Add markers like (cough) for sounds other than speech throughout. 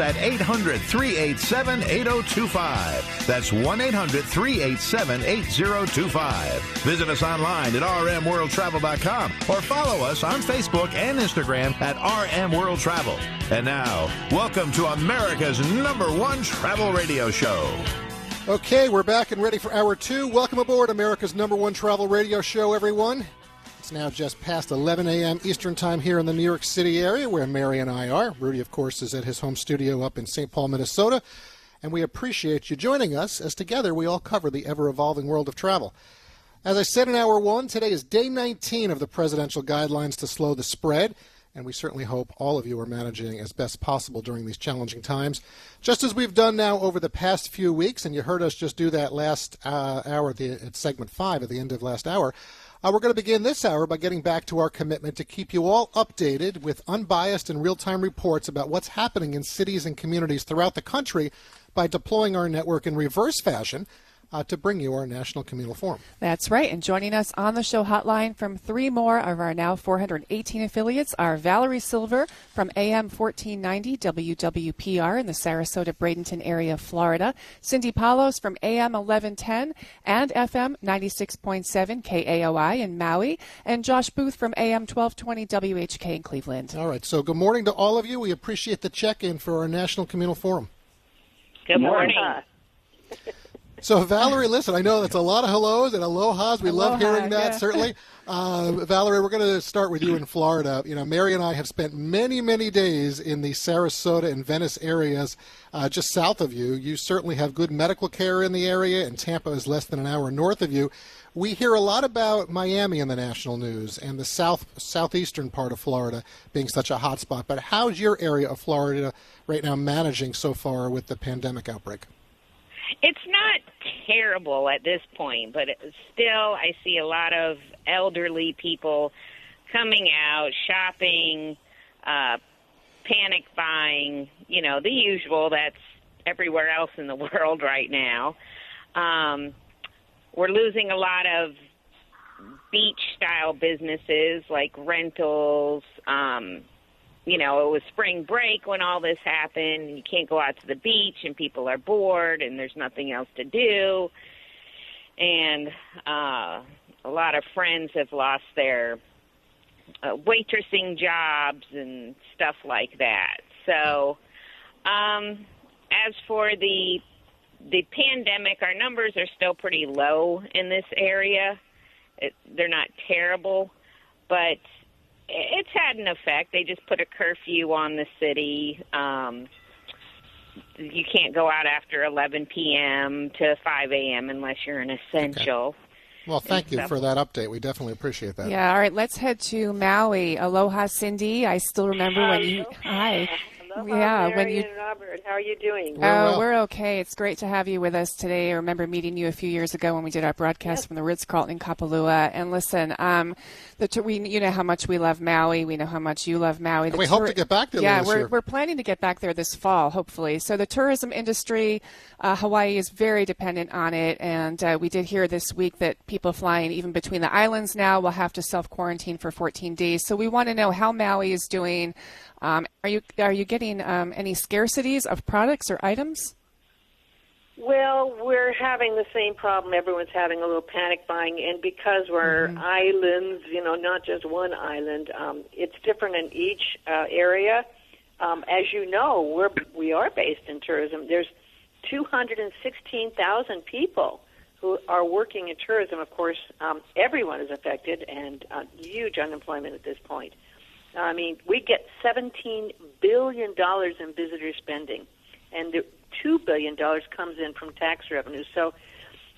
At 800 387 8025. That's 1 800 387 8025. Visit us online at rmworldtravel.com or follow us on Facebook and Instagram at RM World Travel. And now, welcome to America's number one travel radio show. Okay, we're back and ready for hour two. Welcome aboard America's number one travel radio show, everyone. It's now just past 11 a.m. Eastern Time here in the New York City area where Mary and I are. Rudy, of course, is at his home studio up in St. Paul, Minnesota. And we appreciate you joining us as together we all cover the ever evolving world of travel. As I said in hour one, today is day 19 of the presidential guidelines to slow the spread. And we certainly hope all of you are managing as best possible during these challenging times. Just as we've done now over the past few weeks, and you heard us just do that last uh, hour at, the, at segment five at the end of last hour. Uh, we're going to begin this hour by getting back to our commitment to keep you all updated with unbiased and real time reports about what's happening in cities and communities throughout the country by deploying our network in reverse fashion. Uh, to bring you our National Communal Forum. That's right. And joining us on the show hotline from three more of our now 418 affiliates are Valerie Silver from AM 1490 WWPR in the Sarasota Bradenton area of Florida, Cindy Palos from AM 1110 and FM 96.7 KAOI in Maui, and Josh Booth from AM 1220 WHK in Cleveland. All right. So, good morning to all of you. We appreciate the check in for our National Communal Forum. Good morning. (laughs) So, Valerie, listen, I know that's a lot of hellos and alohas. We love hearing that, yeah. certainly. (laughs) Uh, Valerie, we're going to start with you in Florida. You know, Mary and I have spent many, many days in the Sarasota and Venice areas uh, just south of you. You certainly have good medical care in the area, and Tampa is less than an hour north of you. We hear a lot about Miami in the national news and the south southeastern part of Florida being such a hot spot. But how's your area of Florida right now managing so far with the pandemic outbreak? It's not terrible at this point, but still, I see a lot of elderly people coming out, shopping, uh, panic buying, you know, the usual that's everywhere else in the (laughs) world right now. Um, we're losing a lot of beach style businesses like rentals, um, you know, it was spring break when all this happened. You can't go out to the beach, and people are bored, and there's nothing else to do. And uh, a lot of friends have lost their uh, waitressing jobs and stuff like that. So, um, as for the the pandemic, our numbers are still pretty low in this area. It, they're not terrible, but it's had an effect. They just put a curfew on the city. Um, you can't go out after 11 p.m. to 5 a.m. unless you're an essential. Well, thank you for that update. We definitely appreciate that. Yeah, all right, let's head to Maui. Aloha, Cindy. I still remember when you. Hi. Aloha, Yeah, Mary when you- and Robert. How are you doing? We're oh, well. we're okay. It's great to have you with us today. I remember meeting you a few years ago when we did our broadcast from the Ritz Carlton in Kapalua. And listen, um, the t- we you know how much we love Maui. We know how much you love Maui. The we hope to get back there Yeah, this we're year. we're planning to get back there this fall, hopefully. So the tourism industry, uh, Hawaii is very dependent on it, and uh, we did hear this week that people flying even between the islands now will have to self quarantine for 14 days. So we want to know how Maui is doing. Um, are you are you getting um, any scarcities of products or items? Well, we're having the same problem. Everyone's having a little panic buying, and because we're islands, you know, not just one island, um, it's different in each uh, area. Um, as you know, we're we are based in tourism. There's 216,000 people who are working in tourism. Of course, um, everyone is affected, and uh, huge unemployment at this point. I mean, we get 17 billion dollars in visitor spending, and the two billion dollars comes in from tax revenue. So,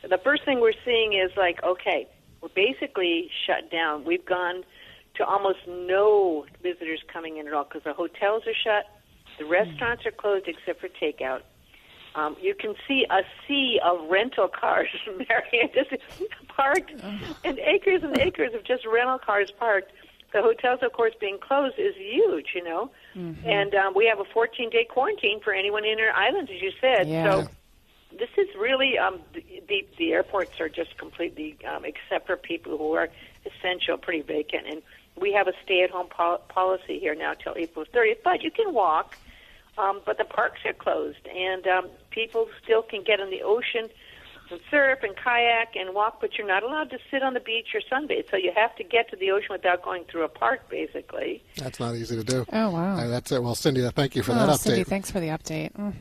the first thing we're seeing is like, okay, we're basically shut down. We've gone to almost no visitors coming in at all because the hotels are shut, the restaurants are closed except for takeout. Um, you can see a sea of rental cars, Marion, just parked, and acres and acres of just rental cars parked. The hotels, of course, being closed is huge, you know. Mm-hmm. And um, we have a 14 day quarantine for anyone in our islands, as you said. Yeah. So this is really um, the, the airports are just completely, um, except for people who are essential, pretty vacant. And we have a stay at home pol- policy here now till April 30th, but you can walk. Um, but the parks are closed, and um, people still can get in the ocean and surf and kayak and walk, but you're not allowed to sit on the beach or sunbathe. So you have to get to the ocean without going through a park, basically. That's not easy to do. Oh wow! Uh, that's it. Well, Cindy, thank you for oh, that update. Cindy, thanks for the update. Mm.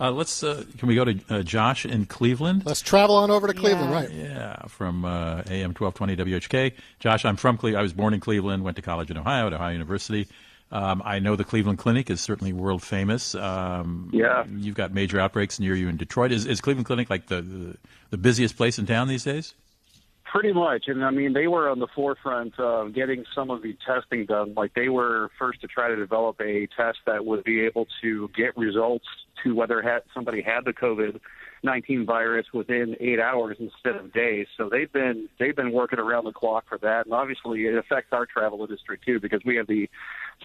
Uh, let's uh, can we go to uh, Josh in Cleveland? Let's travel on over to Cleveland, Yeah. right? Yeah, from uh, AM twelve twenty WHK. Josh, I'm from Cleveland. I was born in Cleveland. Went to college in Ohio at Ohio University. Um, I know the Cleveland Clinic is certainly world famous. Um, Yeah. you've got major outbreaks near you in Detroit. Is, is Cleveland Clinic like the, the the busiest place in town these days? Pretty much, and I mean they were on the forefront of getting some of the testing done. Like they were first to try to develop a test that would be able to get results to whether had, somebody had the COVID nineteen virus within eight hours instead of days. So they've been they've been working around the clock for that, and obviously it affects our travel industry too because we have the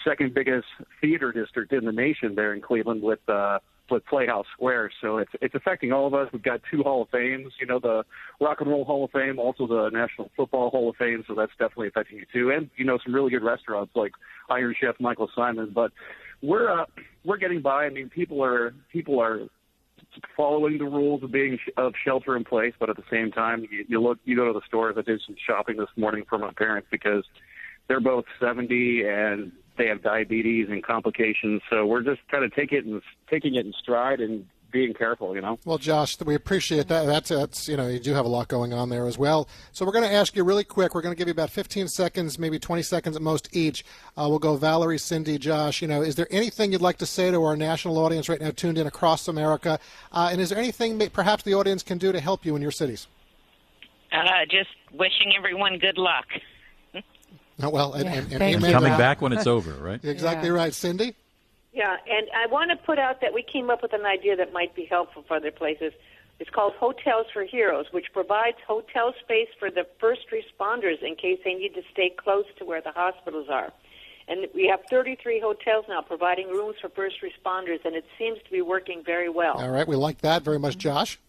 second biggest theater district in the nation there in Cleveland with. uh with Playhouse Square, so it's it's affecting all of us. We've got two Hall of Fames, you know, the Rock and Roll Hall of Fame, also the National Football Hall of Fame, so that's definitely affecting you too. And you know, some really good restaurants like Iron Chef Michael Symon. But we're uh, we're getting by. I mean, people are people are following the rules of being of shelter in place, but at the same time, you, you look you go to the stores. I did some shopping this morning for my parents because they're both 70 and they have diabetes and complications. So we're just kind of taking it and taking it in stride and being careful, you know. Well, Josh, we appreciate that. That's, that's you know, you do have a lot going on there as well. So we're going to ask you really quick. We're going to give you about 15 seconds, maybe 20 seconds at most each. Uh, we'll go Valerie, Cindy, Josh. You know, is there anything you'd like to say to our national audience right now, tuned in across America? Uh, and is there anything may, perhaps the audience can do to help you in your cities? Uh, just wishing everyone good luck. (laughs) Well, and, Yeah, and, and thank amen you. to Coming back when it's over, right? (laughs) Exactly Yeah. right, Cindy. Yeah, and I want to put out that we came up with an idea that might be helpful for other places. It's called Hotels for Heroes, which provides hotel space for the first responders in case they need to stay close to where the hospitals are. And we have 33 hotels now providing rooms for first responders, and it seems to be working very well. All right, we like that very much, Josh.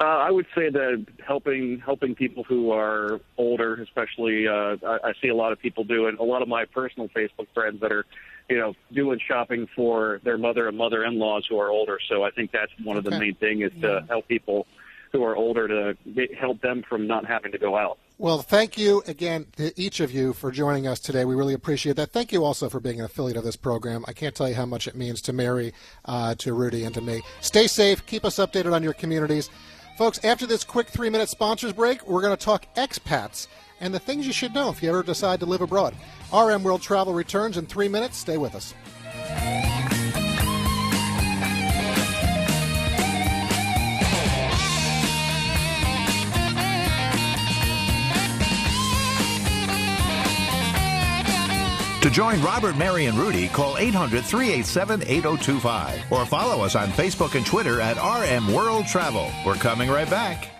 Uh, I would say that helping helping people who are older, especially, uh, I, I see a lot of people doing. A lot of my personal Facebook friends that are, you know, doing shopping for their mother and mother-in-laws who are older. So I think that's one of the main thing is to help people who are older to get, help them from not having to go out. Well, thank you again to each of you for joining us today. We really appreciate that. Thank you also for being an affiliate of this program. I can't tell you how much it means to Mary, uh, to Rudy, and to me. Stay safe. Keep us updated on your communities. Folks, after this quick three minute sponsors break, we're going to talk expats and the things you should know if you ever decide to live abroad. RM World Travel returns in three minutes. Stay with us. To join Robert, Mary, and Rudy, call 800 387 8025 or follow us on Facebook and Twitter at RM World Travel. We're coming right back.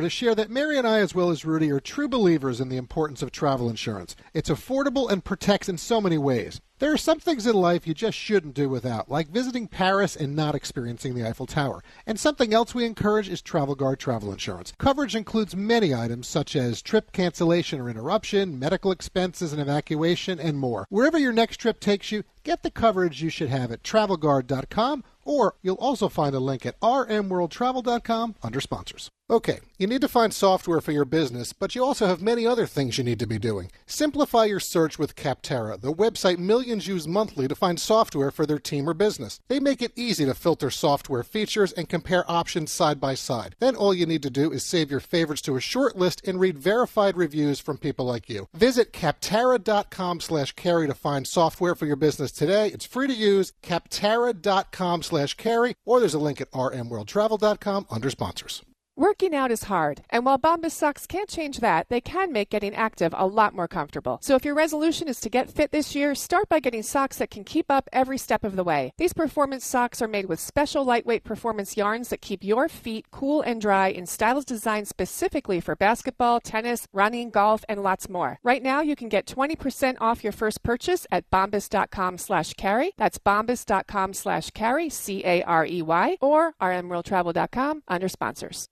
to share that Mary and I, as well as Rudy, are true believers in the importance of travel insurance. It's affordable and protects in so many ways. There are some things in life you just shouldn't do without, like visiting Paris and not experiencing the Eiffel Tower. And something else we encourage is Travel Guard travel insurance. Coverage includes many items such as trip cancellation or interruption, medical expenses and evacuation, and more. Wherever your next trip takes you, get the coverage you should have at travelguard.com or you'll also find a link at rmworldtravel.com under sponsors. Okay, you need to find software for your business, but you also have many other things you need to be doing. Simplify your search with Capterra, the website millions use monthly to find software for their team or business. They make it easy to filter software features and compare options side by side. Then all you need to do is save your favorites to a short list and read verified reviews from people like you. Visit Capterra.com slash carey to find software for your business today. It's free to use, Capterra.com slash carey, or there's a link at rmworldtravel.com under sponsors. Working out is hard, and while Bombas socks can't change that, they can make getting active a lot more comfortable. So if your resolution is to get fit this year, start by getting socks that can keep up every step of the way. These performance socks are made with special lightweight performance yarns that keep your feet cool and dry in styles designed specifically for basketball, tennis, running, golf, and lots more. Right now, you can get 20% off your first purchase at bombas.com slash carey. That's bombas.com slash carey, C-A-R-E-Y, or rmworldtravel.com under sponsors.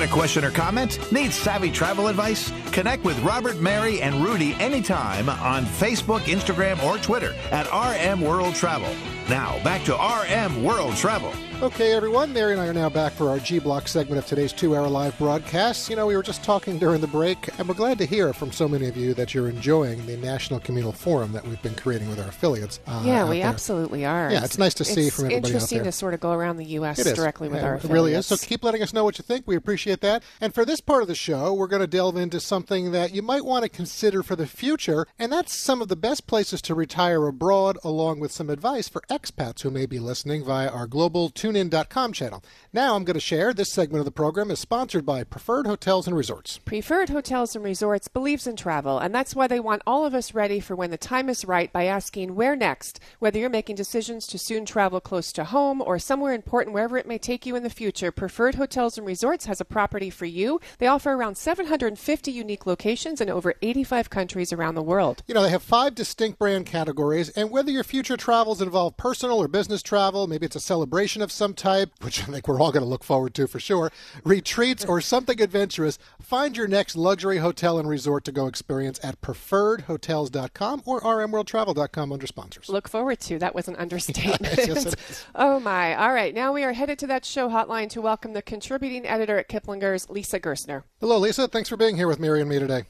Got a question or comment? Need savvy travel advice? Connect with Robert, Mary, and Rudy anytime on Facebook, Instagram, or Twitter at RM World Travel. Now, back to RM World Travel. Okay, everyone, Mary and I are now back for our G Block segment of today's two hour live broadcast. You know, we were just talking during the break, and we're glad to hear from so many of you that you're enjoying the National Communal Forum that we've been creating with our affiliates. Uh, yeah, we there. absolutely are. Yeah, it's nice to see from everybody interesting to sort of go around the U.S. directly with our affiliates. It really is. So keep letting us know what you think. We appreciate that. And for this part of the show, we're going to delve into something that you might want to consider for the future, and that's some of the best places to retire abroad, along with some advice for expats who may be listening via our global tunein.com channel. Now I'm going to share this segment of the program is sponsored by Preferred Hotels and Resorts. Preferred Hotels and Resorts believes in travel, and that's why they want all of us ready for when the time is right by asking where next. Whether you're making decisions to soon travel close to home or somewhere important wherever it may take you in the future, Preferred Hotels and Resorts has a property for you. They offer around 750 unique locations in over 85 countries around the world. You know, they have five distinct brand categories, and whether your future travels involve personal or business travel, maybe it's a celebration of some type, (laughs) which I think we're all going to look forward to for sure, retreats or something adventurous, find your next luxury hotel and resort to go experience at preferredhotels.com or rmworldtravel.com under sponsors. Look forward to. That was an (laughs) understatement. yes, oh, my. All right. Now we are headed to that show hotline to welcome the contributing editor at Kiplinger's, Lisa Gerstner. Hello, Lisa. Thanks for being here with Mary and me today.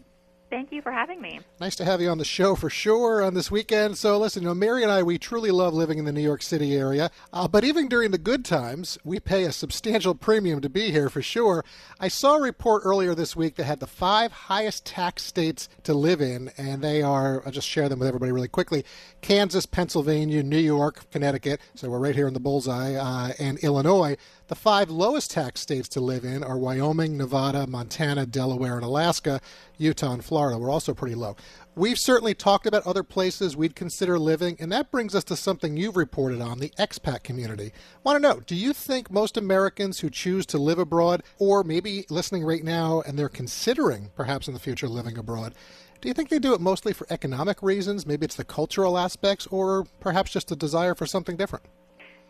Thank you for having me. Nice to have you on the show for sure on this weekend. So, listen, you know, Mary and I, we truly love living in the New York City area. Uh, but even during the good times, we pay a substantial premium to be here for sure. I saw a report earlier this week that had the five highest tax states to live in, and they are, I'll just share them with everybody really quickly Kansas, Pennsylvania, New York, Connecticut. So, we're right here in the bullseye, uh, and Illinois. The five lowest tax states to live in are Wyoming, Nevada, Montana, Delaware, and Alaska. Utah and Florida were also pretty low. We've certainly talked about other places we'd consider living, and that brings us to something you've reported on the expat community. Want to know, do you think most Americans who choose to live abroad, or maybe listening right now and they're considering perhaps in the future living abroad, do you think they do it mostly for economic reasons? Maybe it's the cultural aspects, or perhaps just a desire for something different?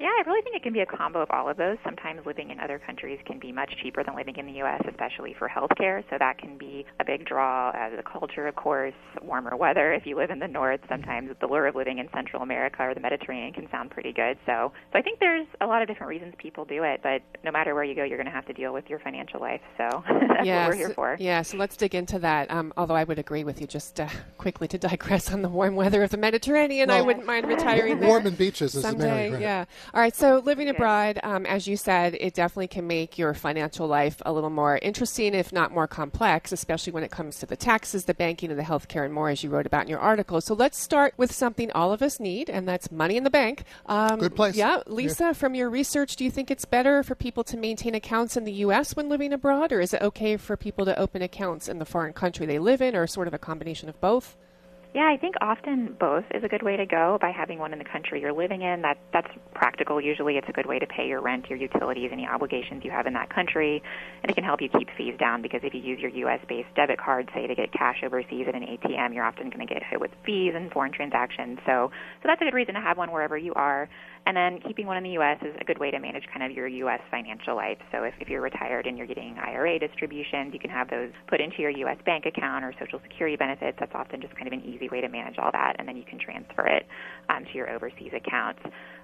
Yeah, I really think it can be a combo of all of those. Sometimes living in other countries can be much cheaper than living in the U.S., especially for healthcare. So that can be a big draw. Uh, the culture, of course, warmer weather. If you live in the north, sometimes the lure of living in Central America or the Mediterranean can sound pretty good. So, so I think there's a lot of different reasons people do it. But no matter where you go, you're going to have to deal with your financial life. So (laughs) that's yes, what we're here for. Yeah. So let's dig into that. Um, although I would agree with you, just uh, quickly to (laughs) digress on the warm weather of the Mediterranean, well, I wouldn't mind retiring there. Warm and beaches is someday. Right. Yeah. All right. So living abroad, um, as you said, it definitely can make your financial life a little more interesting, if not more complex, especially when it comes to the taxes, the banking, and the healthcare, and more, as you wrote about in your article. So let's start with something all of us need, and that's money in the bank. Um, Good place. Yeah, Lisa, yeah. from your research, do you think it's better for people to maintain accounts in the U.S. when living abroad, or is it okay for people to open accounts in the foreign country they live in, or sort of a combination of both? Yeah, I think often both is a good way to go by having one in the country you're living in. That that's practical. Usually, it's a good way to pay your rent, your utilities, any obligations you have in that country, and it can help you keep fees down because if you use your U.S.-based debit card, say to get cash overseas at an ATM, you're often going to get hit with fees and foreign transactions. So, so that's a good reason to have one wherever you are. And then keeping one in the U.S. is a good way to manage kind of your U.S. financial life. So if, if you're retired and you're getting IRA distributions, you can have those put into your U.S. bank account or Social Security benefits. That's often just kind of an easy way to manage all that, and then you can transfer it um, to your overseas account.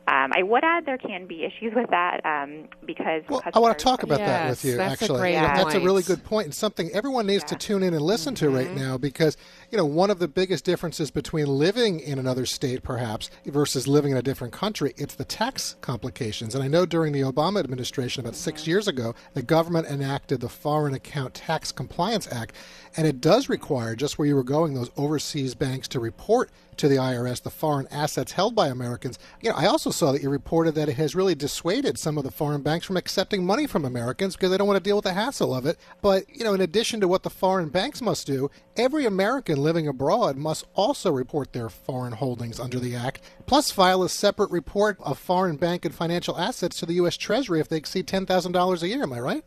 Um, I would add there can be issues with that um, because well, I want to talk about yes, that with you. That's actually, a great yeah, that's a really good point and something everyone needs Yeah. to tune in and listen to right Mm-hmm. now because you know one of the biggest differences between living in another state perhaps versus living in a different country it's the tax complications. And I know during the Obama administration about six Mm-hmm. years ago, the government enacted the Foreign Account Tax Compliance Act, and it does require just where you were going those overseas banks to report to the IRS the foreign assets held by Americans. You know, I also saw that you reported that it has really dissuaded some of the foreign banks from accepting money from Americans because they don't want to deal with the hassle of it. But, you know, in addition to what the foreign banks must do, every American living abroad must also report their foreign holdings under the act, plus file a separate report of foreign bank and financial assets to the U.S. Treasury if they exceed $10,000 a year. Am I right?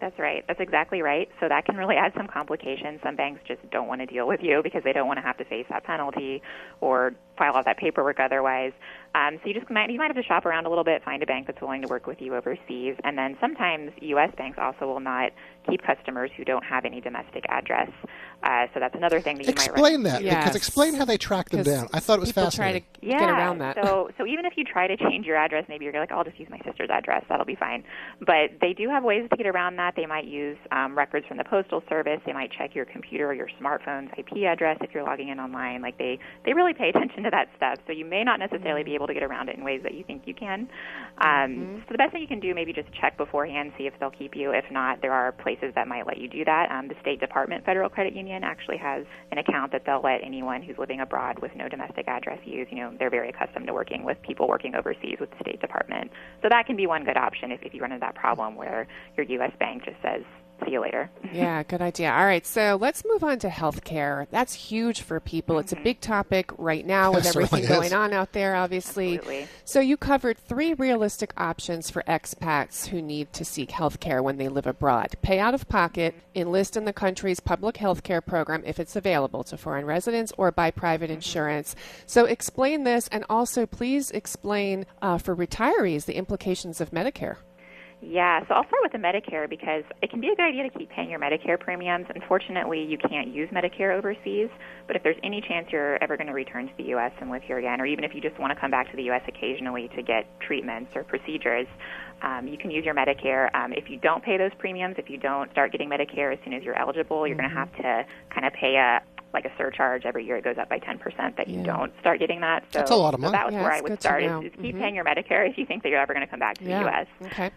That's right. That's exactly right. So that can really (laughs) add some complications. Some banks just don't want to deal with you because they don't want to have to face that penalty or file out that paperwork otherwise. Um, so you just might you might have to shop around a little bit, find a bank that's willing to work with you overseas, and then sometimes U.S. banks also will not keep customers who don't have any domestic address. Uh, so that's another thing that you might run Explain that Yes. because explain how they track them down. I thought it was people fascinating. try to yeah, get around that. So, so even if you try to change your address, maybe you're like, I'll just use my sister's address. That'll be fine. But they do have ways to get around that. They might use um, records from the postal service. They might check your computer or your smartphone's IP address if you're logging in online. Like they, they really pay attention to that stuff. So you may not necessarily be able to get around it in ways that you think you can. Um, So the best thing you can do, maybe just check beforehand, see if they'll keep you. If not, there are places that might let you do that. Um, the State Department Federal Credit Union actually has an account that they'll let anyone who's living abroad with no domestic address use. You know, they're very accustomed to working with people working overseas with the State Department. So that can be one good option if, if you run into that problem where your U.S. bank just says, see you later. (laughs) Yeah, good idea. All right, so let's move on to healthcare. That's huge for people. It's a mm-hmm. big topic right now (laughs) with It everything is. going on out there, obviously. Absolutely. So you covered three realistic options for expats who need to seek healthcare when they live abroad. Pay out of pocket, mm-hmm. enlist in the country's public healthcare program if it's available to foreign residents, or buy private mm-hmm. insurance. So explain this, and also please explain uh, for retirees the implications of Medicare. Yeah, so I'll start with the Medicare because it can be a good idea to keep paying your Medicare premiums. Unfortunately, you can't use Medicare overseas, but if there's any chance you're ever going to return to the U.S. and live here again, or even if you just want to come back to the U.S. occasionally to get treatments or procedures, um, you can use your Medicare. Um, if you don't pay those premiums, if you don't start getting Medicare as soon as you're eligible, you're going to have to kind of pay a like a surcharge every year. It goes up by 10% that you Yeah. don't start getting that. So, That's a lot of so money. that was Yeah, where I would start is, is keep Mhm. paying your Medicare if you think that you're ever going to come back to the U.S. Okay.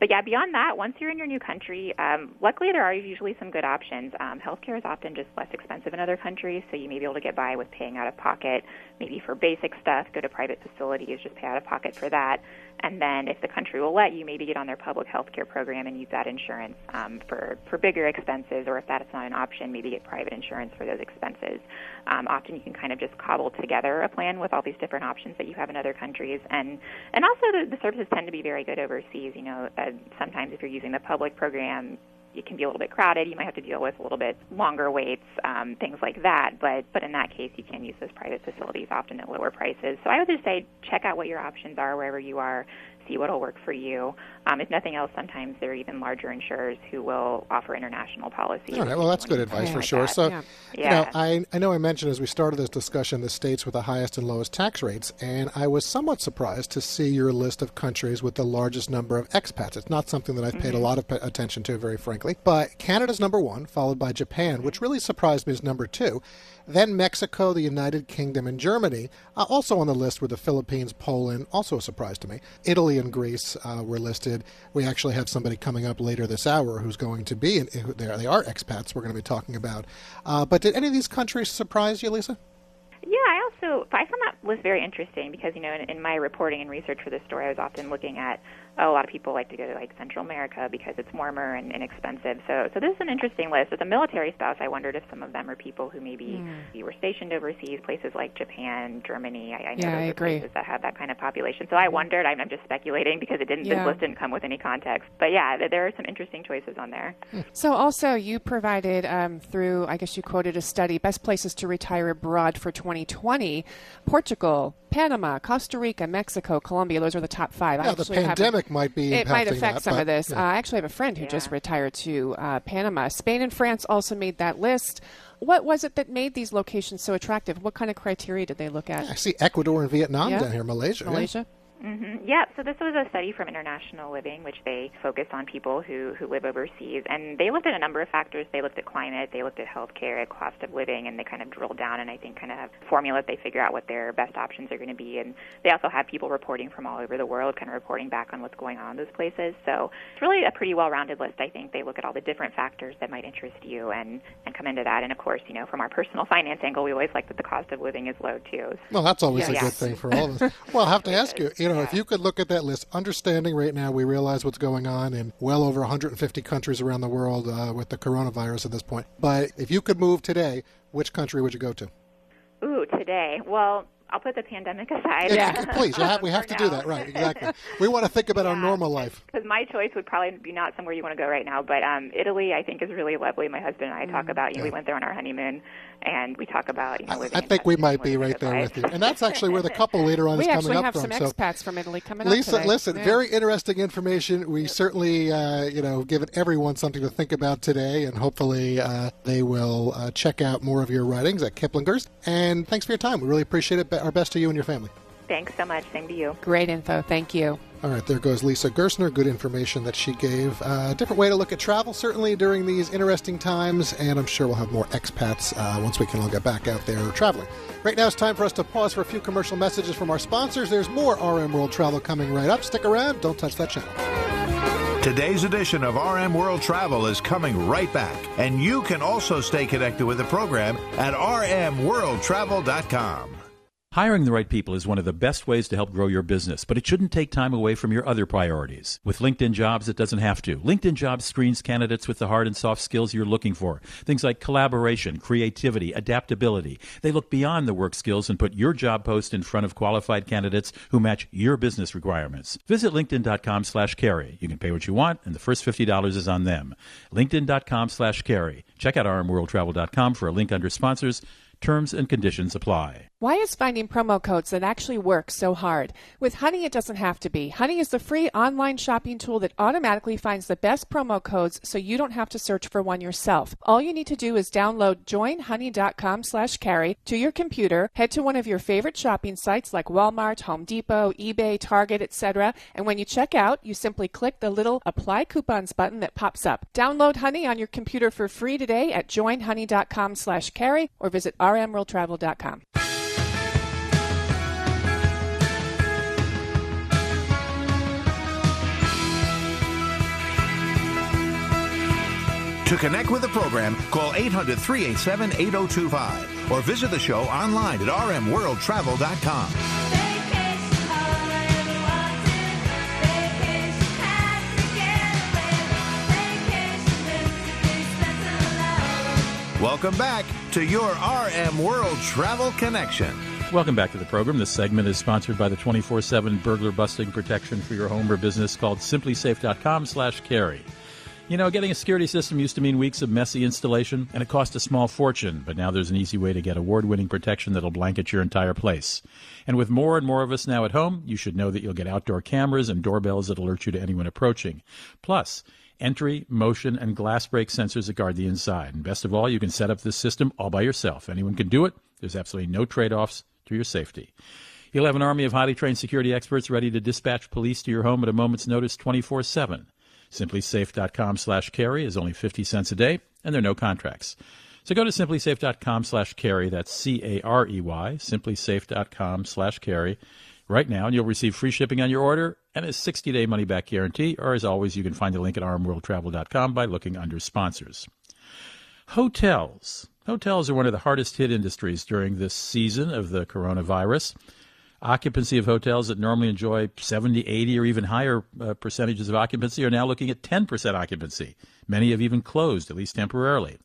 But yeah, beyond that, once you're in your new country, um, luckily there are usually some good options. Um, healthcare is often just less expensive in other countries, so you may be able to get by with paying out of pocket, maybe for basic stuff, go to private facilities, just pay out of pocket for that. And then if the country will let you, maybe get on their public healthcare program and use that insurance um, for, for bigger expenses, or if that's not an option, maybe get private insurance for those expenses. Um, often you can kind of just cobble together a plan with all these different options that you have in other countries. And, and also the, the services tend to be very good overseas. You know, uh, sometimes if you're using the public program, it can be a little bit crowded. You might have to deal with a little bit longer waits, um, things like that. But but in that case, you can use those private facilities often at lower prices. So I would just say check out what your options are wherever you are. See what'll work for you. Um, if nothing else, sometimes there are even larger insurers who will offer international policies. All right. Well, that's good advice for like sure. that. So, Yeah. you Yeah. know, I, I know I mentioned as we started this discussion the states with the highest and lowest tax rates, and I was somewhat surprised to see your list of countries with the largest number of expats. It's not something that I've paid a Mm-hmm. lot of attention to, very frankly. But Canada's number one, followed by Japan, which really surprised me as number two. Then Mexico, the United Kingdom, and Germany. Uh, also on the list were the Philippines, Poland, also a surprise to me. Italy and Greece uh, were listed. We actually have somebody coming up later this hour who's going to be, in, who, they, are, expats we're going to be talking about. Uh, but did any of these countries surprise you, Lisa? Yeah, I also I found that list very interesting because you know in, in my reporting and research for this story, I was often looking at a lot of people like to go to like Central America because it's warmer and inexpensive. So so this is an interesting list. As a military spouse, I wondered if some of them are people who maybe you were stationed overseas, places like Japan, Germany. I, I know Yeah, I are agree. places that have that kind of population. So I wondered. I'm, I'm just speculating because it didn't. Yeah. This list didn't come with any context. But yeah, there, there are some interesting choices on there. So, also, you provided um, through, I guess you quoted a study, best places to retire abroad for 2020. Portugal Panama, Costa Rica, Mexico, Colombia. Those are the top five. Yeah, I the actually have- pandemic might be It might affect that, some but, of this. yeah. Uh, I actually have a friend who just retired to uh, Panama. Spain and France also made that list. What was it that made these locations so attractive? What kind of criteria did they look at? I see Ecuador and Vietnam Yeah. down here, Malaysia. yeah. Malaysia? Hmm Yeah, so this was a study from International Living, which they focused on people who, who live overseas. And they looked at a number of factors. They looked at climate, they looked at healthcare, at cost of living, and they kind of drilled down and I think kind of have a formula they figure out what their best options are going to be. And they also have people reporting from all over the world, kind of reporting back on what's going on in those places. So it's really a pretty well rounded list, I think. They look at all the different factors that might interest you and, and come into that. And of course, you know, from our personal (laughs) finance angle, we always like that the cost of living is low too. Well, that's always a good thing for all of us. Well, I have to (laughs) ask you, you know, if you could look at that list, understanding right now we realize what's going on in well over 150 countries around the world uh, with the coronavirus at this point. But if you could move today, which country would you go to? Ooh, today. Well, I'll put the pandemic aside. Yeah, (laughs) please, have, we have to do that, right? Exactly. We want to think about our normal life. Because my choice would probably be not somewhere you want to go right now, but um, Italy I think is really lovely. My husband and I talk about. You know, we went there on our honeymoon, and we talk about. You know, I, living I in think we might be right there life. with you, and that's actually where the (laughs) couple later on We is actually coming up from. We actually have from. some so. expats from Italy coming up Lisa, listen, Yeah. very interesting information. We certainly, uh, you know, given everyone something to think about today, and hopefully uh, they will uh, check out more of your writings at Kiplinger's. And thanks for your time. We really appreciate it. Our best to you and your family. Thanks so much. Same to you. Great info. Thank you. All right, there goes Lisa Gerstner. Good information that she gave. Uh, a different way to look at travel, certainly during these interesting times, and I'm sure we'll have more expats uh, once we can all get back out there traveling. Right now, it's time for us to pause for a few commercial messages from our sponsors. There's more RM World Travel coming right up. Stick around. Don't touch that channel. Today's edition of RM World Travel is coming right back, and you can also stay connected with the program at rmworldtravel.com. Hiring the right people is one of the best ways to help grow your business, but it shouldn't take time away from your other priorities. With LinkedIn Jobs, it doesn't have to. LinkedIn Jobs screens candidates with the hard and soft skills you're looking for. Things like collaboration, creativity, adaptability. They look beyond the work skills and put your job post in front of qualified candidates who match your business requirements. Visit linkedin.com slash carey. You can pay what you want, and the first $50 is on them. linkedin.com slash carey. Check out rmworldtravel.com for a link under sponsors. Terms and conditions apply. Why is finding promo codes that actually work so hard? With Honey, it doesn't have to be. Honey is the free online shopping tool that automatically finds the best promo codes so you don't have to search for one yourself. All you need to do is download joinhoney.com slash carey to your computer, head to one of your favorite shopping sites like Walmart, Home Depot, eBay, Target, etc. And when you check out, you simply click the little apply coupons button that pops up. Download Honey on your computer for free today at joinhoney.com slash carey or visit rmworldtravel.com. To connect with the program, call 800 387 8025 or visit the show online at rmworldtravel.com. Welcome back to your RM World Travel Connection. Welcome back to the program. This segment is sponsored by the 24-7 burglar busting protection for your home or business called simplisafe.com slash carey. You know, getting a security system used to mean weeks of messy installation, and it cost a small fortune, but now there's an easy way to get award-winning protection that'll blanket your entire place. And with more and more of us now at home, you should know that you'll get outdoor cameras and doorbells that alert you to anyone approaching. Plus, entry, motion, and glass break sensors that guard the inside. And best of all, you can set up this system all by yourself. Anyone can do it. There's absolutely no trade-offs to your safety. You'll have an army of highly trained security experts ready to dispatch police to your home at a moment's notice 24-7. SimpliSafe.com slash carey is only 50 cents a day, and there are no contracts. So go to simplisafe.com slash carey, that's C-A-R-E-Y, simplisafe.com slash carey right now, and you'll receive free shipping on your order and a 60-day money-back guarantee, or as always, you can find the link at rmworldtravel.com by looking under sponsors. Hotels. Hotels are one of the hardest hit industries during this season of the coronavirus. Occupancy of hotels that normally enjoy 70, 80, or even higher uh, percentages of occupancy are now looking at 10% occupancy. Many have even closed, at least temporarily.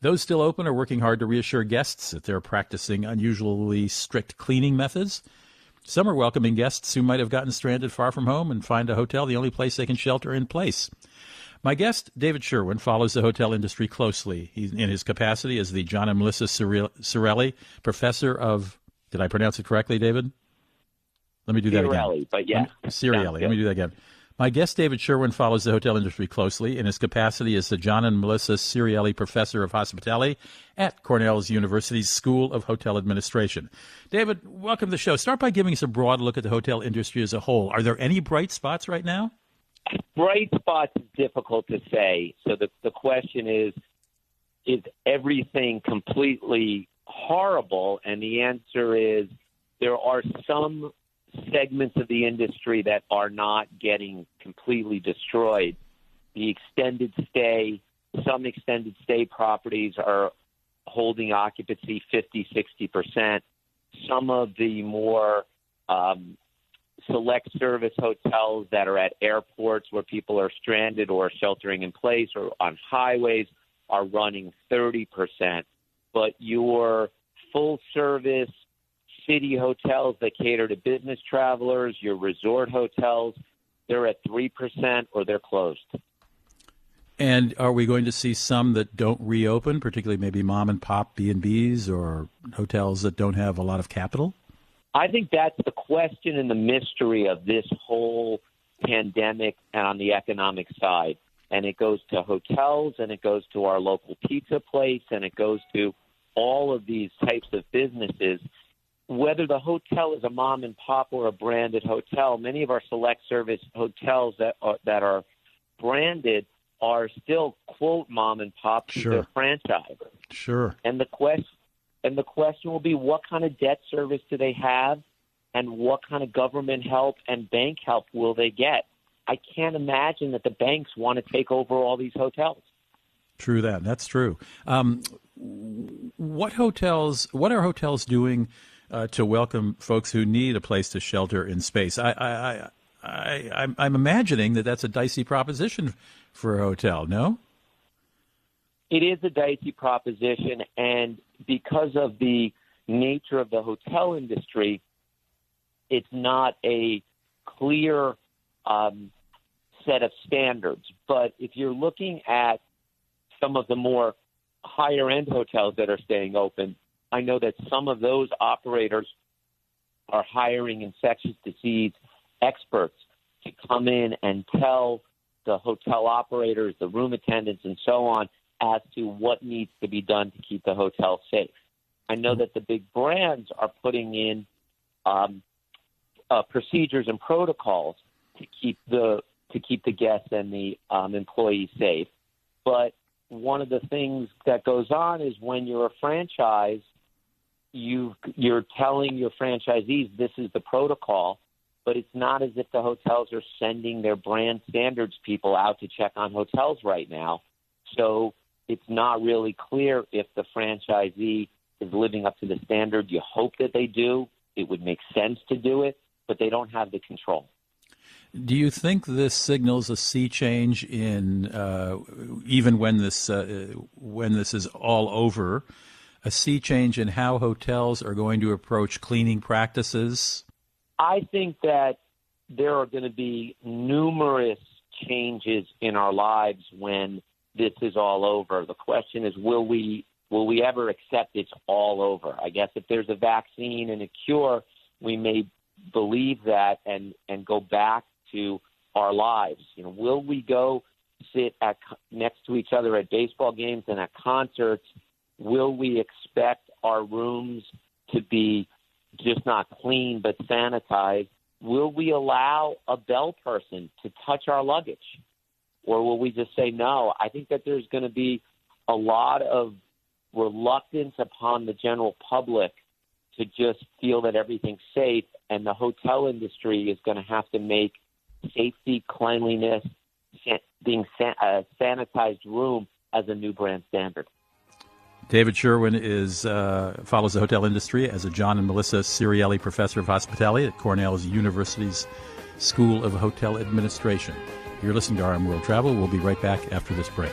Those still open are working hard to reassure guests that they're practicing unusually strict cleaning methods. Some are welcoming guests who might have gotten stranded far from home and find a hotel the only place they can shelter in place. My guest, David Sherwyn, follows the hotel industry closely. He's in his capacity as the John and Melissa Cirelli Professor of, did I pronounce it correctly, David? Let me do that Sirielli, again. but yeah. Let me do that again. My guest, David Sherwyn, follows the hotel industry closely in his capacity as the John and Melissa Ceriale Professor of Hospitality at Cornell's University's School of Hotel Administration. David, welcome to the show. Start by giving us a broad look at the hotel industry as a whole. Are there any bright spots right now? Bright spots is difficult to say. So the, the question is is everything completely horrible? And the answer is there are some segments of the industry that are not getting completely destroyed. The extended stay, some extended stay properties are holding occupancy 50, 60%. Some of the more um, select service hotels that are at airports where people are stranded or sheltering in place or on highways are running 30%. But your full service city hotels that cater to business travelers, your resort hotels, they're at 3% or they're closed. And are we going to see some that don't reopen, particularly maybe mom and pop B&Bs or hotels that don't have a lot of capital? I think that's the question and the mystery of this whole pandemic and on the economic side. And it goes to hotels and it goes to our local pizza place and it goes to all of these types of businesses whether the hotel is a mom and pop or a branded hotel, many of our select service hotels that are, that are branded are still quote mom and pop sure. their franchise. Sure. And the question and the question will be what kind of debt service do they have and what kind of government help and bank help will they get? I can't imagine that the banks want to take over all these hotels. True that. That's true. Um, what hotels? What are hotels doing uh, to welcome folks who need a place to shelter in space. I, I, I, I, I'm imagining that that's a dicey proposition for a hotel. No, it is a dicey proposition, and because of the nature of the hotel industry, it's not a clear um, set of standards. But if you're looking at some of the more higher end hotels that are staying open, I know that some of those operators are hiring infectious disease experts to come in and tell the hotel operators, the room attendants, and so on as to what needs to be done to keep the hotel safe. I know that the big brands are putting in um, uh, procedures and protocols to keep the to keep the guests and the um, employees safe. But one of the things that goes on is when you're a franchise you you're telling your franchisees this is the protocol, but it's not as if the hotels are sending their brand standards people out to check on hotels right now. So it's not really clear if the franchisee is living up to the standard. You hope that they do. It would make sense to do it, but they don't have the control. Do you think this signals a sea change in uh, even when this uh, when this is all over? A sea change in how hotels are going to approach cleaning practices? I think that there are going to be numerous changes in our lives when this is all over. The question is, will we will we ever accept it's all over? I guess if there's a vaccine and a cure, we may believe that and and go back to our lives. You know, will we go sit at next to each other at baseball games and at concerts will we expect our rooms to be just not clean but sanitized? Will we allow a bell person to touch our luggage? Or will we just say no? I think that there's going to be a lot of reluctance upon the general public to just feel that everything's safe, and the hotel industry is going to have to make safety, cleanliness, being a uh, sanitized room as a new brand standard. David Sherwyn is uh, follows the hotel industry as a John and Melissa Ceriale Professor of Hospitality at Cornell's University's School of Hotel Administration. You're listening to RM World Travel. We'll be right back after this break.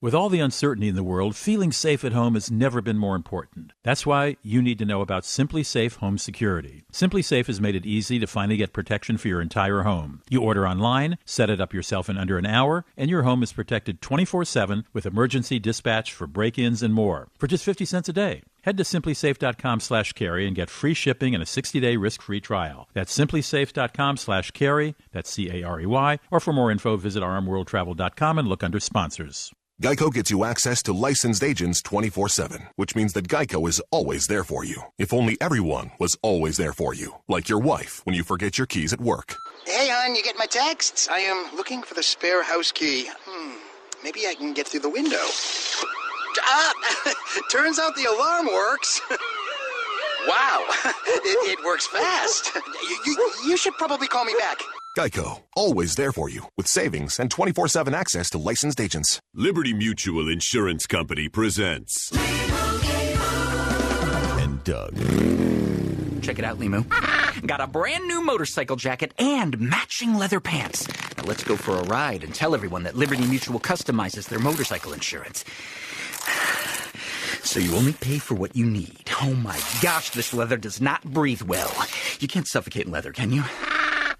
With all the uncertainty in the world, feeling safe at home has never been more important. That's why you need to know about SimpliSafe Home Security. SimpliSafe has made it easy to finally get protection for your entire home. You order online, set it up yourself in under an hour, and your home is protected 24/7 with emergency dispatch for break-ins and more for just 50 cents a day. Head to simplisafe.com/carey and get free shipping and a 60-day risk-free trial. That's simplisafe.com/carey. That's C A R E Y. Or for more info, visit rmworldtravel.com and look under sponsors. Geico gets you access to licensed agents 24 7, which means that Geico is always there for you. If only everyone was always there for you, like your wife when you forget your keys at work. Hey, hon, you get my texts? I am looking for the spare house key. Hmm, maybe I can get through the window. Ah! (laughs) Turns out the alarm works. (laughs) wow, (laughs) it, it, works fast. You, you, you should probably call me back. Geico, always there for you with savings and 24 7 access to licensed agents. Liberty Mutual Insurance Company presents. And Doug. Check it out, Limu. (laughs) Got a brand new motorcycle jacket and matching leather pants. Now let's go for a ride and tell everyone that Liberty Mutual customizes their motorcycle insurance. (sighs) So you only pay for what you need. Oh my gosh, this leather does not breathe well. You can't suffocate in leather, can you?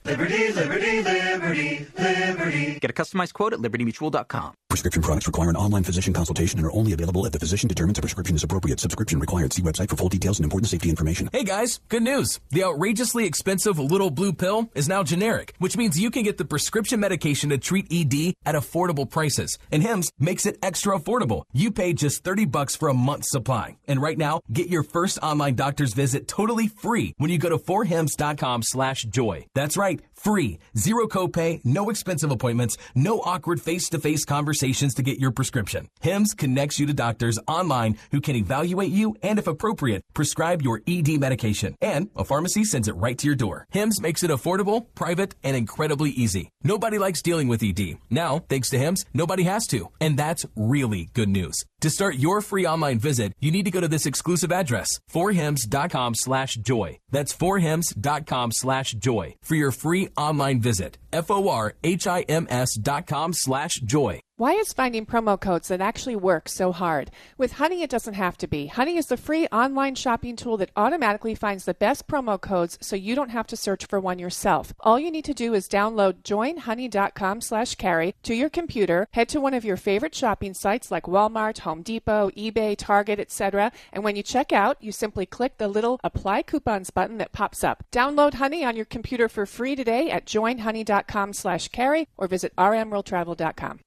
Liberty, liberty, liberty, liberty. Get a customized quote at libertymutual.com. Prescription products require an online physician consultation and are only available if the physician determines a prescription is appropriate. Subscription required. See website for full details and important safety information. Hey guys, good news. The outrageously expensive little blue pill is now generic, which means you can get the prescription medication to treat ED at affordable prices. And HIMS makes it extra affordable. You pay just 30 bucks for a month's supply. And right now, get your first online doctor's visit totally free when you go to forhims.com slash joy. That's right, free. Zero copay, no expensive appointments, no awkward face-to-face to get your prescription. HIMS connects you to doctors online who can evaluate you and, if appropriate, prescribe your ED medication. And a pharmacy sends it right to your door. HIMS makes it affordable, private, and incredibly easy. Nobody likes dealing with ED. Now, thanks to HIMS, nobody has to. And that's really good news. To start your free online visit, you need to go to this exclusive address, forhims.com slash joy. That's forhims.com slash joy for your free online visit. F-O-R-H-I-M-S dot com slash joy. Why is finding promo codes that actually work so hard? With Honey, it doesn't have to be. Honey is the free online shopping tool that automatically finds the best promo codes so you don't have to search for one yourself. All you need to do is download joinhoney.com slash carey to your computer, head to one of your favorite shopping sites like Walmart, Home Depot, eBay, Target, etc. And when you check out, you simply click the little apply coupons button that pops up. Download Honey on your computer for free today at joinhoney.com slash carey or visit rmworldtravel.com.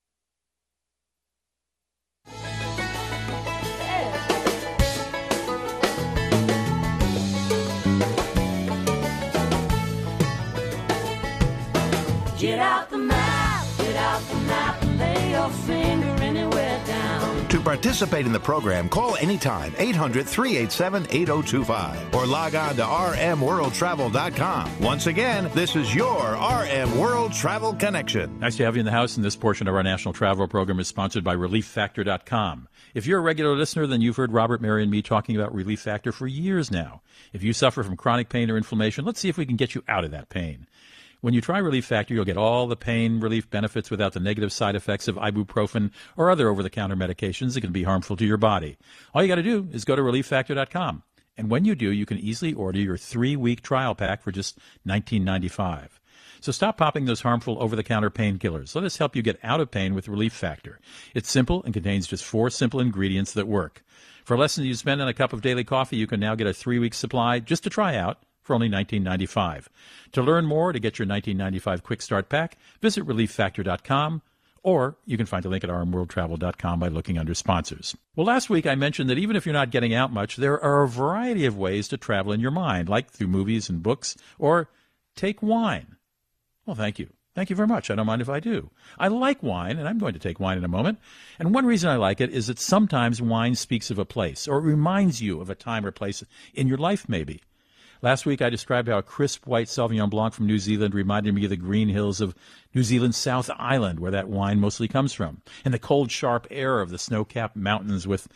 Get out the map, get out the map, and lay your finger anywhere down. To participate in the program, call anytime 800 387 8025 or log on to rmworldtravel.com. Once again, this is your RM World Travel Connection. Nice to have you in the house, and this portion of our national travel program is sponsored by ReliefFactor.com. If you're a regular listener, then you've heard Robert, Mary, and me talking about Relief Factor for years now. If you suffer from chronic pain or inflammation, let's see if we can get you out of that pain. When you try Relief Factor, you'll get all the pain relief benefits without the negative side effects of ibuprofen or other over the counter medications that can be harmful to your body. All you got to do is go to relieffactor.com. And when you do, you can easily order your three week trial pack for just $19.95. So stop popping those harmful over the counter painkillers. Let us help you get out of pain with Relief Factor. It's simple and contains just four simple ingredients that work. For less than you spend on a cup of daily coffee, you can now get a three week supply just to try out for only $19.95. To learn more, to get your 1995 quick start pack, visit relieffactor.com or you can find a link at rmworldtravel.com by looking under sponsors. Well, last week I mentioned that even if you're not getting out much, there are a variety of ways to travel in your mind, like through movies and books, or take wine. Well, thank you. Thank you very much. I don't mind if I do. I like wine, and I'm going to take wine in a moment. And one reason I like it is that sometimes wine speaks of a place, or it reminds you of a time or place in your life, maybe. Last week I described how a crisp white Sauvignon Blanc from New Zealand reminded me of the green hills of New Zealand's South Island, where that wine mostly comes from, and the cold, sharp air of the snow-capped mountains with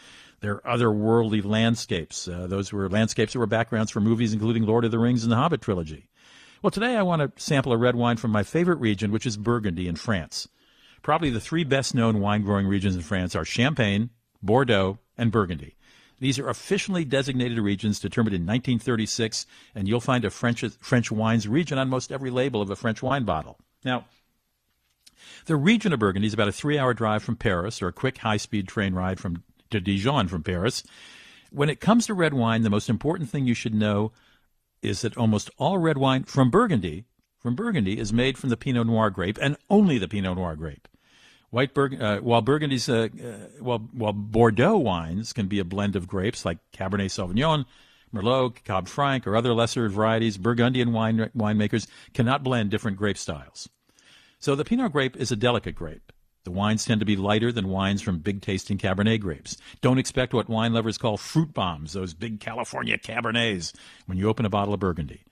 their otherworldly landscapes. Uh, those were landscapes that were backgrounds for movies including Lord of the Rings and the Hobbit trilogy. Well, today I want to sample a red wine from my favorite region, which is Burgundy in France. Probably the three best known wine growing regions in France are Champagne, Bordeaux, and Burgundy. These are officially designated regions determined in 1936, and you'll find a French, French wines region on most every label of a French wine bottle. Now, the region of Burgundy is about a three hour drive from Paris or a quick high speed train ride from to Dijon from Paris. When it comes to red wine, the most important thing you should know is that almost all red wine from Burgundy from Burgundy is made from the Pinot Noir grape and only the Pinot Noir grape. White uh, while Burgundy's uh, uh, while while Bordeaux wines can be a blend of grapes like Cabernet Sauvignon, Merlot, Cab Franc, or other lesser varieties, Burgundian wine winemakers cannot blend different grape styles. So the Pinot grape is a delicate grape. The wines tend to be lighter than wines from big tasting Cabernet grapes. Don't expect what wine lovers call fruit bombs, those big California Cabernets, when you open a bottle of Burgundy.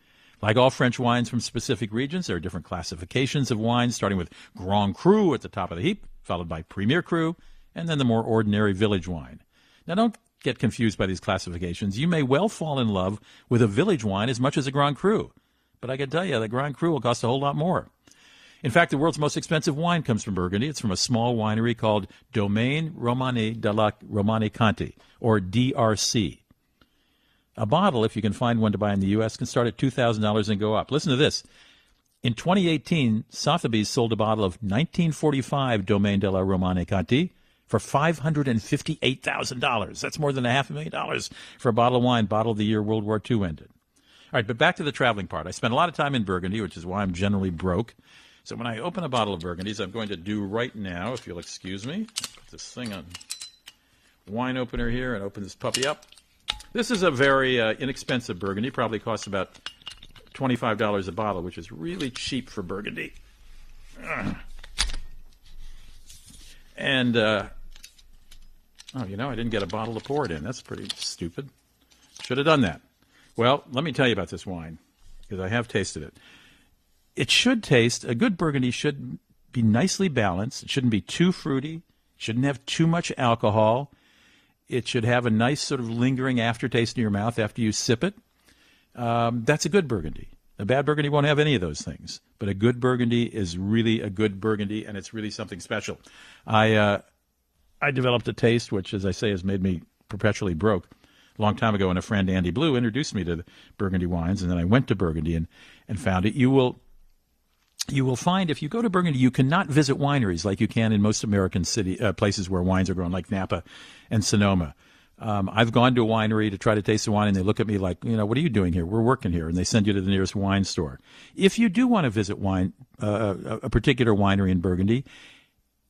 Like all French wines from specific regions, there are different classifications of wines, starting with Grand Cru at the top of the heap, followed by Premier Cru, and then the more ordinary village wine. Now, don't get confused by these classifications. You may well fall in love with a village wine as much as a Grand Cru, but I can tell you, the Grand Cru will cost a whole lot more. In fact, the world's most expensive wine comes from Burgundy. It's from a small winery called Domaine Romane de la Romanée-Conti, or DRC. A bottle, if you can find one to buy in the U.S., can start at $2,000 and go up. Listen to this. In 2018, Sotheby's sold a bottle of 1945 Domaine de la Romanée-Conti for $558,000. That's more than a half a million dollars for a bottle of wine, bottle of the year World War II ended. All right, but back to the traveling part. I spent a lot of time in Burgundy, which is why I'm generally broke. So when I open a bottle of Burgundies, I'm going to do right now, if you'll excuse me, put this thing on wine opener here and open this puppy up. This is a very uh, inexpensive Burgundy, probably costs about $25 a bottle, which is really cheap for Burgundy. Ugh. And, uh, oh, you know, I didn't get a bottle to pour it in. That's pretty stupid. Should have done that. Well, let me tell you about this wine, because I have tasted it. It should taste, a good Burgundy should be nicely balanced. It shouldn't be too fruity, shouldn't have too much alcohol. It should have a nice sort of lingering aftertaste in your mouth after you sip it. Um, that's a good Burgundy. A bad Burgundy won't have any of those things, but a good Burgundy is really a good Burgundy, and it's really something special. I uh, I developed a taste which, as I say, has made me perpetually broke. A long time ago, and a friend Andy Blue introduced me to the Burgundy wines, and then I went to Burgundy and, and found it. You will you will find if you go to Burgundy, you cannot visit wineries like you can in most American city uh, places where wines are grown, like Napa and Sonoma. Um, I've gone to a winery to try to taste the wine, and they look at me like, you know, what are you doing here? We're working here, and they send you to the nearest wine store. If you do want to visit wine, uh, a particular winery in Burgundy,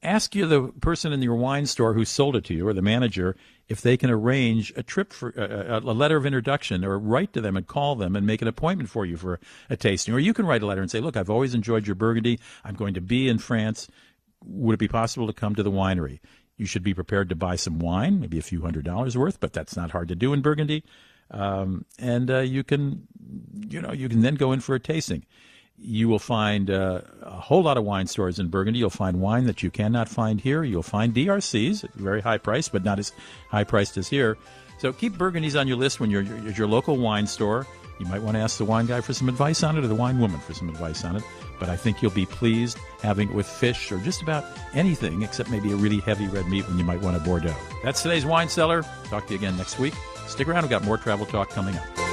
ask you the person in your wine store who sold it to you, or the manager, if they can arrange a trip for uh, a letter of introduction, or write to them and call them and make an appointment for you for a tasting. Or you can write a letter and say, look, I've always enjoyed your Burgundy. I'm going to be in France. Would it be possible to come to the winery? You should be prepared to buy some wine, maybe a few hundred dollars worth, but that's not hard to do in Burgundy. Um, and uh, you can, you know, you can then go in for a tasting. You will find uh, a whole lot of wine stores in Burgundy. You'll find wine that you cannot find here. You'll find DRCs at very high price, but not as high priced as here. So keep Burgundies on your list when you're at your local wine store. You might want to ask the wine guy for some advice on it or the wine woman for some advice on it. But I think you'll be pleased having it with fish or just about anything except maybe a really heavy red meat when you might want a Bordeaux. That's today's Wine Cellar. Talk to you again next week. Stick around, we've got more travel talk coming up.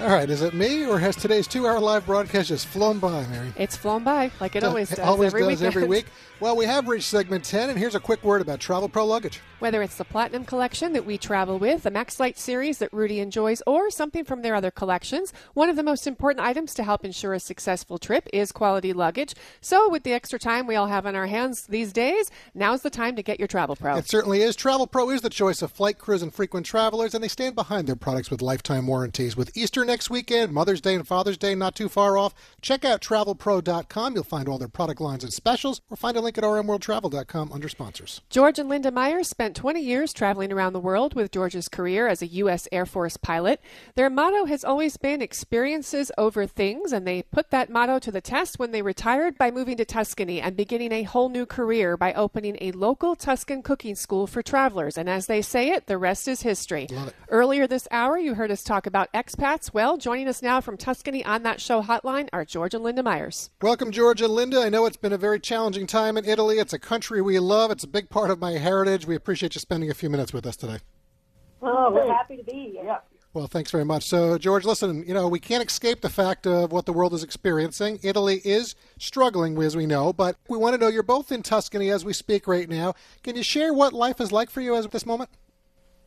All right, is it me or has today's two-hour live broadcast just flown by, Mary? It's flown by like it always does. always every does weekend. every week. Well, we have reached segment 10, and here's a quick word about Travelpro luggage. Whether it's the Platinum Collection that we travel with, the Maxlite series that Rudy enjoys, or something from their other collections, one of the most important items to help ensure a successful trip is quality luggage. So, with the extra time we all have on our hands these days, now's the time to get your Travelpro. It certainly is. Travelpro is the choice of flight crews and frequent travelers, and they stand behind their products with lifetime warranties. With Eastern next weekend, Mother's Day and Father's Day not too far off. Check out travelpro.com. You'll find all their product lines and specials, or find a link at rmworldtravel.com under sponsors. George and Linda Myers spent 20 years traveling around the world with George's career as a U.S. Air Force pilot. Their motto has always been experiences over things, and they put that motto to the test when they retired by moving to Tuscany and beginning a whole new career by opening a local Tuscan cooking school for travelers. And as they say it, the rest is history. Earlier this hour, you heard us talk about expats. Well, joining us now from Tuscany on that show hotline are George and Linda Myers. Welcome, George and Linda. I know it's been a very challenging time in Italy. It's a country we love, it's a big part of my heritage. We appreciate you spending a few minutes with us today. Oh, we're happy to be here. Yeah. Well, thanks very much. So, George, listen, you know, we can't escape the fact of what the world is experiencing. Italy is struggling, as we know, but we want to know you're both in Tuscany as we speak right now. Can you share what life is like for you at this moment?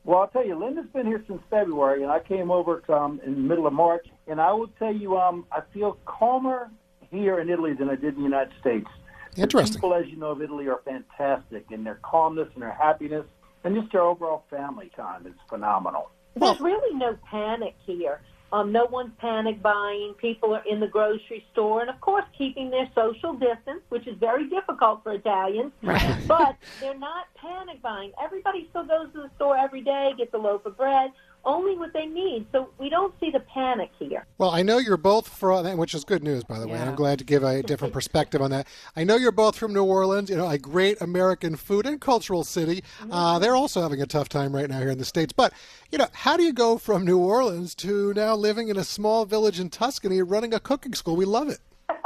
Well, I'll tell you, Linda's been here since February, and I came over um, in the middle of March. And I will tell you, um, I feel calmer here in Italy than I did in the United States. Interesting. The people, as you know, of Italy are fantastic, in their calmness and their happiness, and just their overall family time is phenomenal. There's really no panic here. Um, no one's panic buying. People are in the grocery store, and of course, keeping their social distance, which is very difficult for Italians. but they're not panic buying. Everybody still goes to the store every day, gets a loaf of bread, only what they need. So we don't see the panic here. Well, I know you're both from, which is good news, by the way. And I'm glad to give a different (laughs) perspective on that. I know you're both from New Orleans, you know, a great American food and cultural city. Uh, they're also having a tough time right now here in the States. But, you know, how do you go from New Orleans to now living in a small village in Tuscany running a cooking school? We love it. (laughs)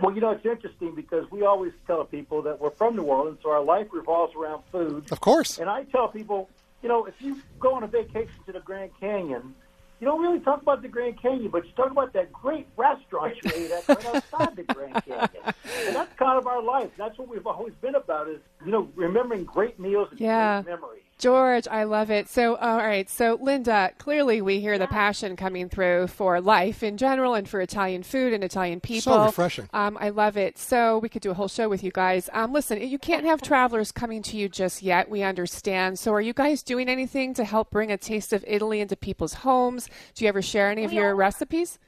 Well, you know, it's interesting because we always tell people that we're from New Orleans, so our life revolves around food. Of course. And I tell people, you know, if you go on a vacation to the Grand Canyon, you don't really talk about the Grand Canyon, but you talk about that great restaurant you ate at right outside the Grand (laughs) Canyon. And that's kind of our life. That's what we've always been about is, you know, remembering great meals and Yeah. great memories. George, I love it. So, all right. So, Linda, clearly we hear the passion coming through for life in general and for Italian food and Italian people. refreshing. Um, I love it. So, we could do a whole show with you guys. Um, listen, you can't have travelers coming to you just yet. We understand. So, are you guys doing anything to help bring a taste of Italy into people's homes? Do you ever share any of We your are. recipes?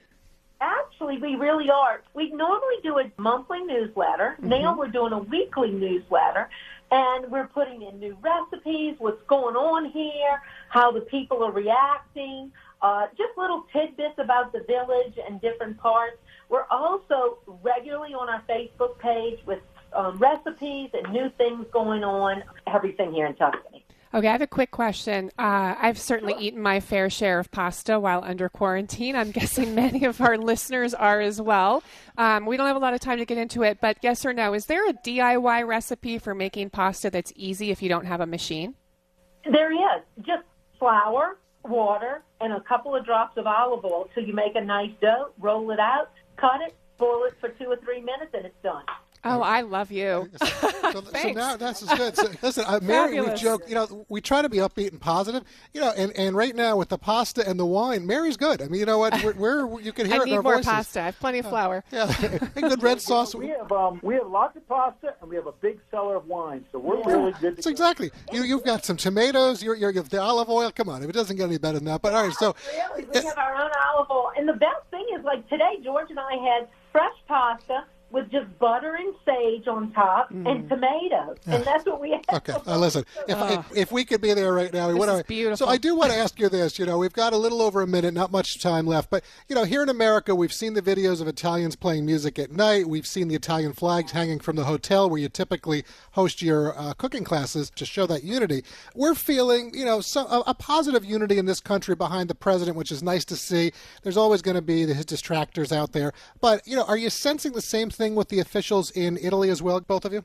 Actually, we really are. We normally do a monthly newsletter. Now we're doing a weekly newsletter, and we're putting in new recipes, what's going on here, how the people are reacting, uh, just little tidbits about the village and different parts. We're also regularly on our Facebook page with um, recipes and new things going on, everything here in Tuscany. Okay, I have a quick question. Uh, I've certainly eaten my fair share of pasta while under quarantine. I'm (laughs) guessing many of our listeners are as well. Um, we don't have a lot of time to get into it, but yes or no, is there a DIY recipe for making pasta that's easy if you don't have a machine? There is just flour, water, and a couple of drops of olive oil till you make a nice dough. Roll it out, cut it, boil it for two or three minutes, and it's done. Oh, I love you. (laughs) So now this is good. So, listen, uh, Mary, we joke. You know, we try to be upbeat and positive. You know, and, and right now with the pasta and the wine, Mary's good. I mean, you know what? We're, we're (laughs) you can hear I it in need our more voices. pasta. I have plenty of flour. (laughs) Yeah, and good red sauce. We have um, we have lots of pasta and we have a big cellar of wine, so we're really good. That's exactly. You you've got some tomatoes. You're, you're, you have the olive oil. Come on, if it doesn't get any better than that. But all right, so Really, we have our own olive oil. And the best thing is, like today, George and I had fresh pasta with just butter and sage on top and tomatoes, and that's what we have. Okay, uh, listen. If, if, if we could be there right now, we This would. is beautiful. So I do want to ask you this. You know, we've got a little over a minute, not much time left. But you know, here in America, we've seen the videos of Italians playing music at night. We've seen the Italian flags hanging from the hotel where you typically host your uh, cooking classes to show that unity. We're feeling, you know, so, a, a positive unity in this country behind the president, which is nice to see. There's always going to be his distractors out there, but you know, are you sensing the same thing with the officials in Italy as well, both of you?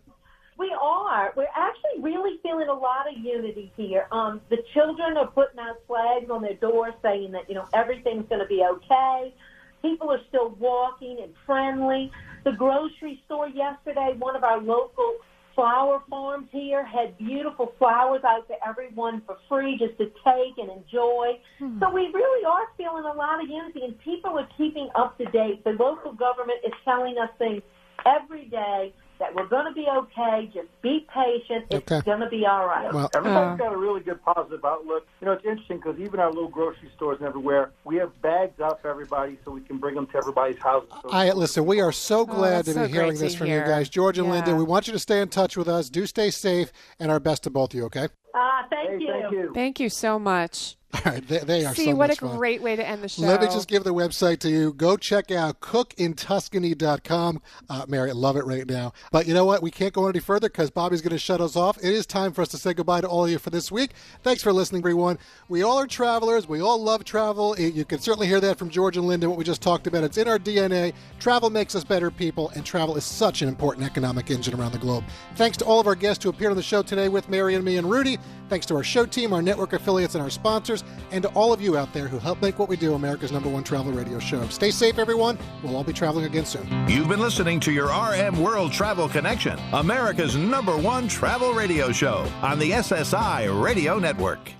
We are. We're actually really feeling a lot of unity here. Um, the children are putting out flags on their doors saying that, you know, everything's going to be okay. People are still walking and friendly. The grocery store yesterday, one of our local flower farms here had beautiful flowers out to everyone for free just to take and enjoy. Hmm. So we really are feeling a lot of unity and people are keeping up to date. The local government is telling us things every day that we're going to be okay. Just be patient. It's Okay. going to be all right well everybody's uh-huh. got a really good positive outlook. You know, it's interesting because even our little grocery stores and everywhere, we have bags up for everybody so we can bring them to everybody's houses. So I listen. We are so oh, glad to Oh, that's be hearing great this to from hear. you guys, George and Yeah. Linda. We want you to stay in touch with us. Do stay safe, and our best to both of you. Okay. Ah, thank you. Thank you so much. (laughs) All right. They, they are See, so what much a fun. great way to end the show. Let me just give the website to you. Go check out cookintuscany.com. Uh, Mary, I love it right now. But you know what? We can't go any further because Bobby's going to shut us off. It is time for us to say goodbye to all of you for this week. Thanks for listening, everyone. We all are travelers. We all love travel. You can certainly hear that from George and Linda, what we just talked about. It's in our DNA. Travel makes us better people, and travel is such an important economic engine around the globe. Thanks to all of our guests who appeared on the show today with Mary and me and Rudy. Thanks to our show team, our network affiliates, and our sponsors, and to all of you out there who help make what we do America's number one travel radio show. Stay safe, everyone. We'll all be traveling again soon. You've been listening to your RM World Travel Connection, America's number one travel radio show on the SSI Radio Network.